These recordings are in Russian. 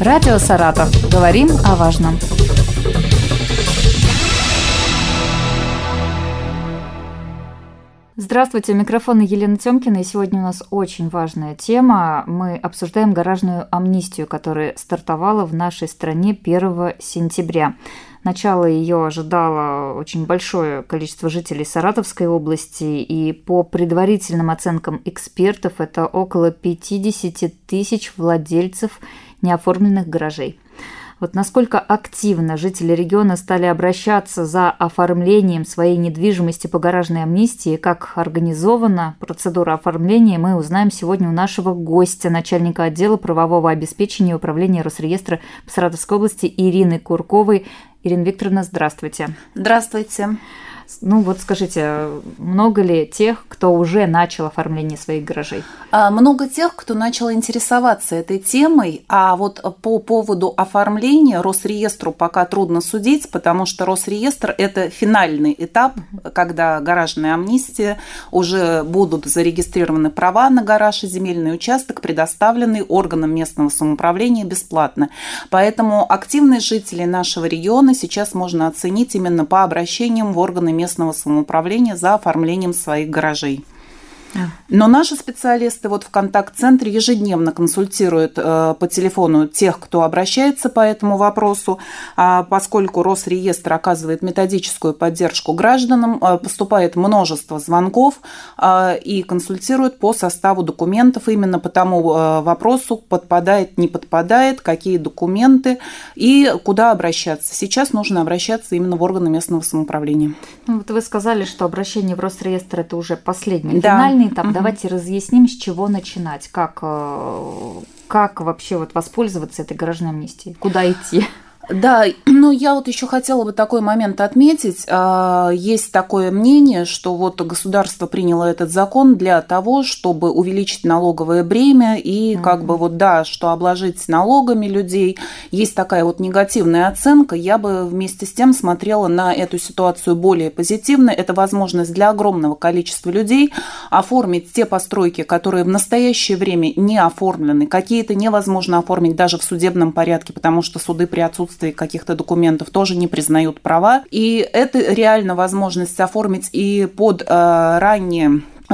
Радио «Саратов». Говорим о важном. Здравствуйте, микрофон Елена Тёмкина, и сегодня у нас очень важная тема. Мы обсуждаем гаражную амнистию, которая стартовала в нашей стране 1 сентября. Начало ее ожидало очень большое количество жителей Саратовской области, и по предварительным оценкам экспертов это около 50 тысяч владельцев неоформленных гаражей. Вот насколько активно жители региона стали обращаться за оформлением своей недвижимости по гаражной амнистии, как организована процедура оформления, мы узнаем сегодня у нашего гостя, начальника отдела правового обеспечения и управления Росреестра по Саратовской области Ирины Курковой. Ирина Викторовна, здравствуйте. Здравствуйте. Ну вот скажите, много ли тех, кто уже начал оформление своих гаражей? А, много тех, кто начал интересоваться этой темой, а вот по поводу оформления Росреестру пока трудно судить, потому что Росреестр – это финальный этап, когда гаражная амнистия, уже будут зарегистрированы права на гараж и земельный участок, предоставленный органам местного самоуправления бесплатно. Поэтому активные жители нашего региона сейчас можно оценить именно по обращениям в органы местного самоуправления за оформлением своих гаражей. Но наши специалисты вот в контакт-центре ежедневно консультируют э, по телефону тех, кто обращается по этому вопросу, а поскольку Росреестр оказывает методическую поддержку гражданам, э, поступает множество звонков э, и консультирует по составу документов именно по тому вопросу, подпадает, не подпадает, какие документы и куда обращаться. Сейчас нужно обращаться именно в органы местного самоуправления. Ну, вот вы сказали, что обращение в Росреестр это уже последний, да. финальный этап. Угу. Давайте разъясним, с чего начинать, как, э, как вообще вот воспользоваться этой гаражной амнистией, куда идти. Да, ну я вот еще хотела бы такой момент отметить. А, есть такое мнение, что вот государство приняло этот закон для того, чтобы увеличить налоговое бремя и mm-hmm. как бы вот да, что обложить налогами людей. Есть такая вот негативная оценка. Я бы вместе с тем смотрела на эту ситуацию более позитивно. Это возможность для огромного количества людей оформить те постройки, которые в настоящее время не оформлены. Какие-то невозможно оформить даже в судебном порядке, потому что суды при отсутствии отсутствии каких-то документов тоже не признают права. И это реально возможность оформить и под э,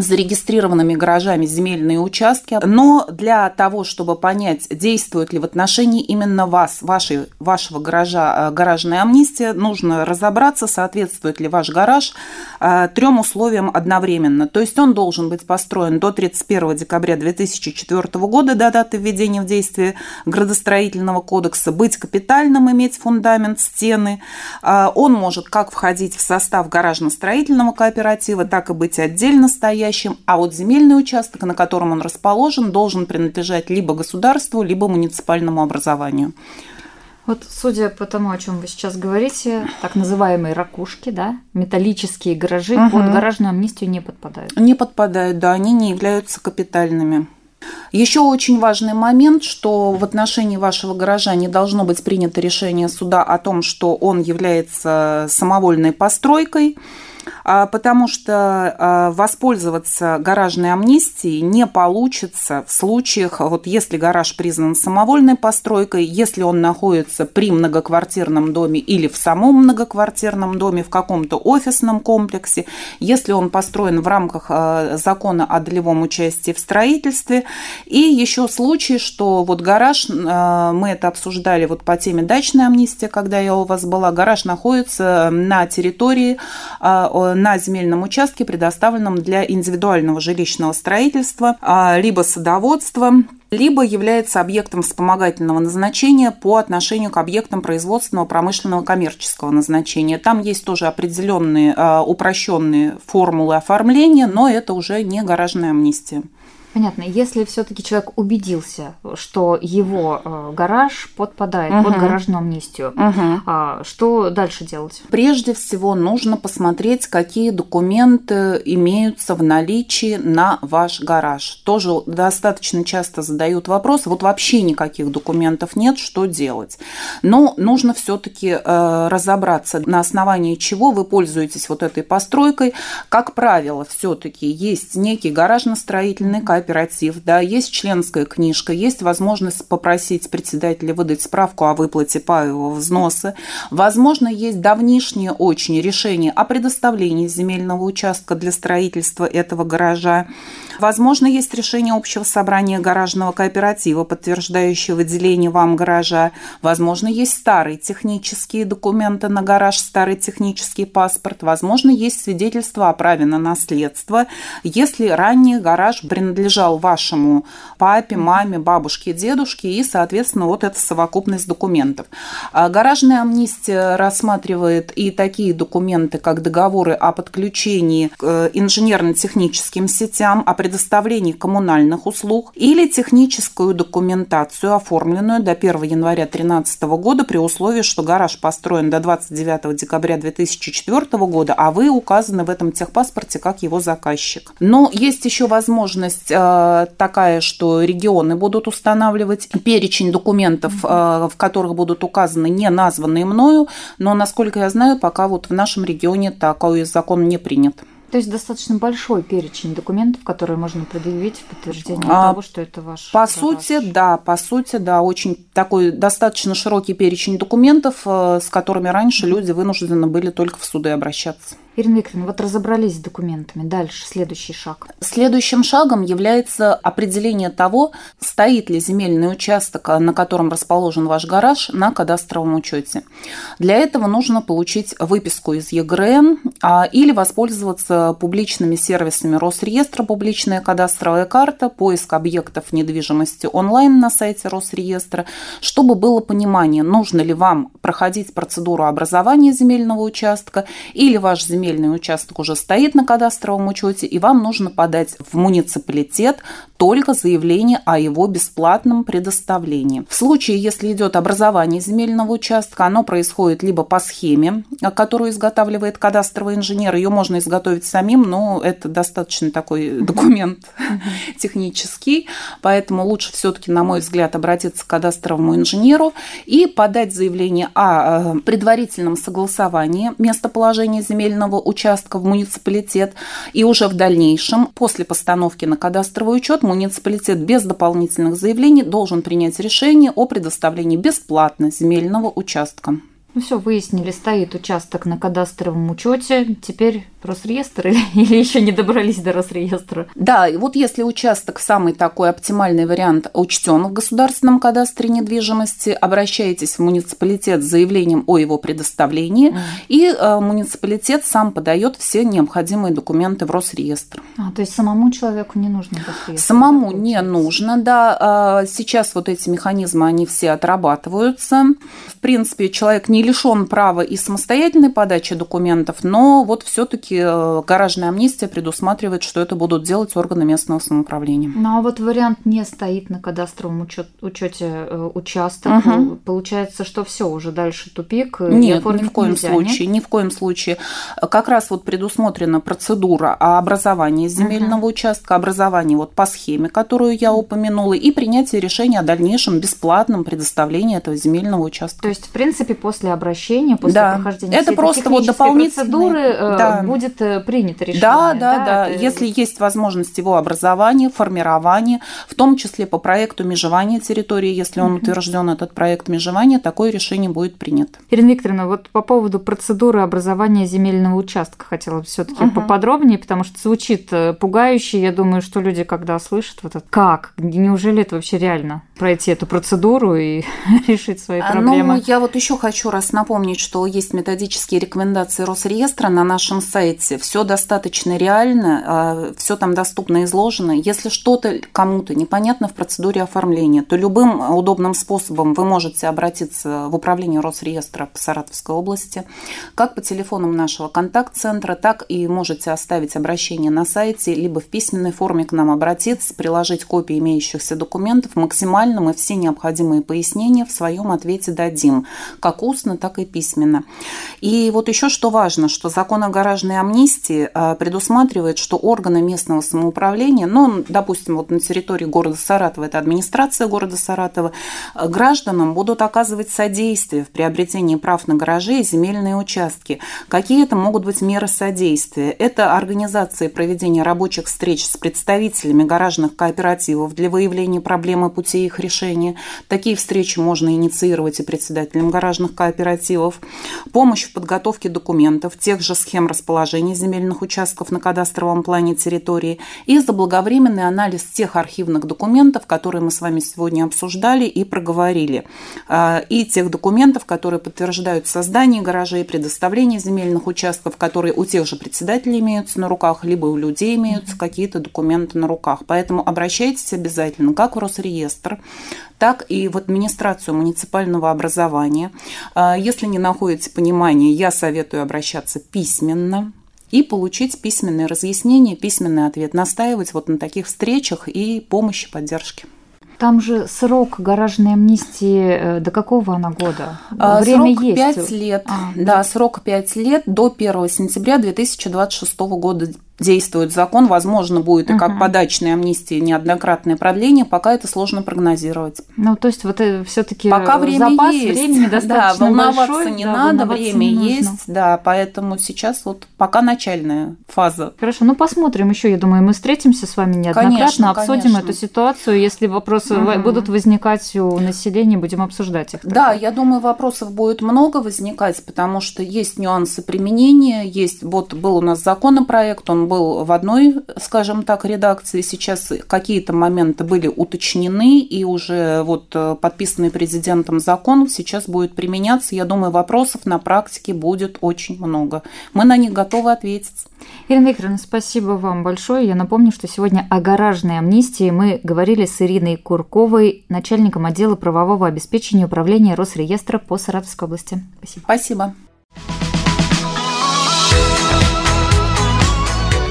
зарегистрированными гаражами земельные участки. Но для того, чтобы понять, действует ли в отношении именно вас, вашей, вашего гаража, э, гаражная амнистия, нужно разобраться, соответствует ли ваш гараж э, трем условиям одновременно. То есть он должен быть построен до 31 декабря 2004 года, до даты введения в действие градостроительного кодекса, быть капитальным, иметь фундамент, стены. Э, он может как входить в состав гаражно-строительного кооператива, так и быть отдельно стоять настоящим, а вот земельный участок, на котором он расположен, должен принадлежать либо государству, либо муниципальному образованию. Вот судя по тому, о чем вы сейчас говорите, так называемые ракушки, да, металлические гаражи угу. под гаражную амнистию не подпадают. Не подпадают, да, они не являются капитальными. Еще очень важный момент, что в отношении вашего гаража не должно быть принято решение суда о том, что он является самовольной постройкой. А, потому что а, воспользоваться гаражной амнистией не получится в случаях, вот если гараж признан самовольной постройкой, если он находится при многоквартирном доме или в самом многоквартирном доме, в каком-то офисном комплексе, если он построен в рамках а, закона о долевом участии в строительстве, и еще случай, что вот гараж, мы это обсуждали вот по теме дачной амнистии, когда я у вас была, гараж находится на территории на земельном участке, предоставленном для индивидуального жилищного строительства, а, либо садоводства, либо является объектом вспомогательного назначения по отношению к объектам производственного, промышленного, коммерческого назначения. Там есть тоже определенные а, упрощенные формулы оформления, но это уже не гаражная амнистия. Понятно. Если все-таки человек убедился, что его э, гараж подпадает угу. под гаражную амнистию, угу. что дальше делать? Прежде всего нужно посмотреть, какие документы имеются в наличии на ваш гараж. Тоже достаточно часто задают вопрос, вот вообще никаких документов нет, что делать? Но нужно все-таки э, разобраться, на основании чего вы пользуетесь вот этой постройкой. Как правило, все-таки есть некий гаражно-строительный кооператив, кооператив, да, есть членская книжка, есть возможность попросить председателя выдать справку о выплате паевого взноса. Возможно, есть давнишнее очень решение о предоставлении земельного участка для строительства этого гаража. Возможно, есть решение общего собрания гаражного кооператива, подтверждающее выделение вам гаража. Возможно, есть старые технические документы на гараж, старый технический паспорт. Возможно, есть свидетельство о праве на наследство. Если ранее гараж принадлежал вашему папе, маме, бабушке, дедушке, и, соответственно, вот эта совокупность документов. А гаражная амнистия рассматривает и такие документы, как договоры о подключении к э, инженерно-техническим сетям, о предоставлении коммунальных услуг или техническую документацию, оформленную до 1 января 2013 года при условии, что гараж построен до 29 декабря 2004 года, а вы указаны в этом техпаспорте как его заказчик. Но есть еще возможность э, такая, что регионы будут устанавливать перечень документов, э, в которых будут указаны не названные мною, но, насколько я знаю, пока вот в нашем регионе такой закон не принят. То есть достаточно большой перечень документов, которые можно предъявить в подтверждение а, того, что это ваш. По гараж. сути, да, по сути, да, очень такой достаточно широкий перечень документов, э, с которыми раньше люди вынуждены были только в суды обращаться. Ирина Викторовна, вот разобрались с документами. Дальше, следующий шаг. Следующим шагом является определение того, стоит ли земельный участок, на котором расположен ваш гараж, на кадастровом учете. Для этого нужно получить выписку из ЕГРН а, или воспользоваться публичными сервисами Росреестра «Публичная кадастровая карта», поиск объектов недвижимости онлайн на сайте Росреестра, чтобы было понимание, нужно ли вам проходить процедуру образования земельного участка или ваш земельный земельный участок уже стоит на кадастровом учете, и вам нужно подать в муниципалитет только заявление о его бесплатном предоставлении. В случае, если идет образование земельного участка, оно происходит либо по схеме, которую изготавливает кадастровый инженер, ее можно изготовить самим, но это достаточно такой документ технический, поэтому лучше все-таки, на мой взгляд, обратиться к кадастровому инженеру и подать заявление о э, предварительном согласовании местоположения земельного участка в муниципалитет. И уже в дальнейшем, после постановки на кадастровый учет, муниципалитет без дополнительных заявлений должен принять решение о предоставлении бесплатно земельного участка. Ну все, выяснили, стоит участок на кадастровом учете. Теперь Росреестр или еще не добрались до Росреестра? Да, и вот если участок самый такой оптимальный вариант учтен в государственном кадастре недвижимости, обращаетесь в муниципалитет с заявлением о его предоставлении, mm. и э, муниципалитет сам подает все необходимые документы в Росреестр. А, то есть самому человеку не нужно Росреестр? Самому не нужно, да. Э, сейчас вот эти механизмы, они все отрабатываются. В принципе, человек не лишен права и самостоятельной подачи документов, но вот все-таки э, гаражная амнистия предусматривает, что это будут делать органы местного самоуправления. Ну а вот вариант не стоит на кадастровом учет, учете э, участок. Угу. Получается, что все уже дальше тупик. Нет, ни в коем нельзя, случае, нет? ни в коем случае. Как раз вот предусмотрена процедура о образовании земельного угу. участка, образовании вот по схеме, которую я упомянула, и принятие решения о дальнейшем бесплатном предоставлении этого земельного участка. То есть, в принципе, после обращения, после да. прохождения это просто вот дополнительные процедуры да. будет э, принято решение. Да, да, да. да. Это... Если есть возможность его образования, формирования, в том числе по проекту межевания территории, если он утвержден, этот проект межевания, такое решение будет принято. Ирина Викторовна, вот по поводу процедуры образования земельного участка хотела все-таки угу. поподробнее, потому что звучит э, пугающе. Я думаю, что люди, когда слышат вот это, как, неужели это вообще реально пройти эту процедуру и решить свои а, проблемы? Ну, я вот еще хочу раз напомнить, что есть методические рекомендации Росреестра на нашем сайте все достаточно реально, а, все там доступно изложено. Если что-то кому-то непонятно в процедуре оформления, то любым удобным способом вы можете обратиться в управление Росреестра по Саратовской области, как по телефонам нашего контакт-центра, так и можете оставить обращение на сайте, либо в письменной форме к нам обратиться, приложить копии имеющихся документов. Максимально мы все необходимые пояснения в своем ответе дадим, как устно, устно, так и письменно. И вот еще что важно, что закон о гаражной амнистии а, предусматривает, что органы местного самоуправления, ну, допустим, вот на территории города Саратова, это администрация города Саратова, гражданам будут оказывать содействие в приобретении прав на гаражи и земельные участки. Какие это могут быть меры содействия? Это организация проведения рабочих встреч с представителями гаражных кооперативов для выявления проблемы путей их решения. Такие встречи можно инициировать и председателям гаражных кооперативов. Помощь в подготовке документов, тех же схем расположения земельных участков на кадастровом плане территории и заблаговременный анализ тех архивных документов, которые мы с вами сегодня обсуждали и проговорили, а, и тех документов, которые подтверждают создание гаражей, предоставление земельных участков, которые у тех же председателей имеются на руках, либо у людей имеются какие-то документы на руках. Поэтому обращайтесь обязательно как в Росреестр, так и в администрацию муниципального образования. А, если не находите понимания, я советую обращаться письменно и получить письменное разъяснение, письменный ответ, настаивать вот на таких встречах и помощи, поддержке. Там же срок гаражной амнистии э, до какого она года? А, Время срок есть. 5 лет. А, да, срок 5 лет до 1 сентября 2026 года действует закон, возможно, будет и как подачная амнистия неоднократное продление, пока это сложно прогнозировать. Ну, то есть вот все-таки пока время запас есть. времени достаточно да, волноваться большой, не да, надо, волноваться время не есть, да, поэтому сейчас вот пока начальная фаза. Хорошо, ну посмотрим еще, я думаю, мы встретимся с вами неоднократно, конечно, обсудим конечно. эту ситуацию, если вопросы угу. будут возникать у населения, будем обсуждать их. Да, я думаю, вопросов будет много возникать, потому что есть нюансы применения, есть, вот был у нас законопроект, он был в одной скажем так, редакции. Сейчас какие-то моменты были уточнены, и уже вот э, подписанный президентом закон сейчас будет применяться. Я думаю, вопросов на практике будет очень много. Мы на них готовы ответить. Ирина Викторовна, спасибо вам большое. Я напомню, что сегодня о гаражной амнистии мы говорили с Ириной Курковой, начальником отдела правового обеспечения управления Росреестра по Саратовской области. Спасибо. Спасибо.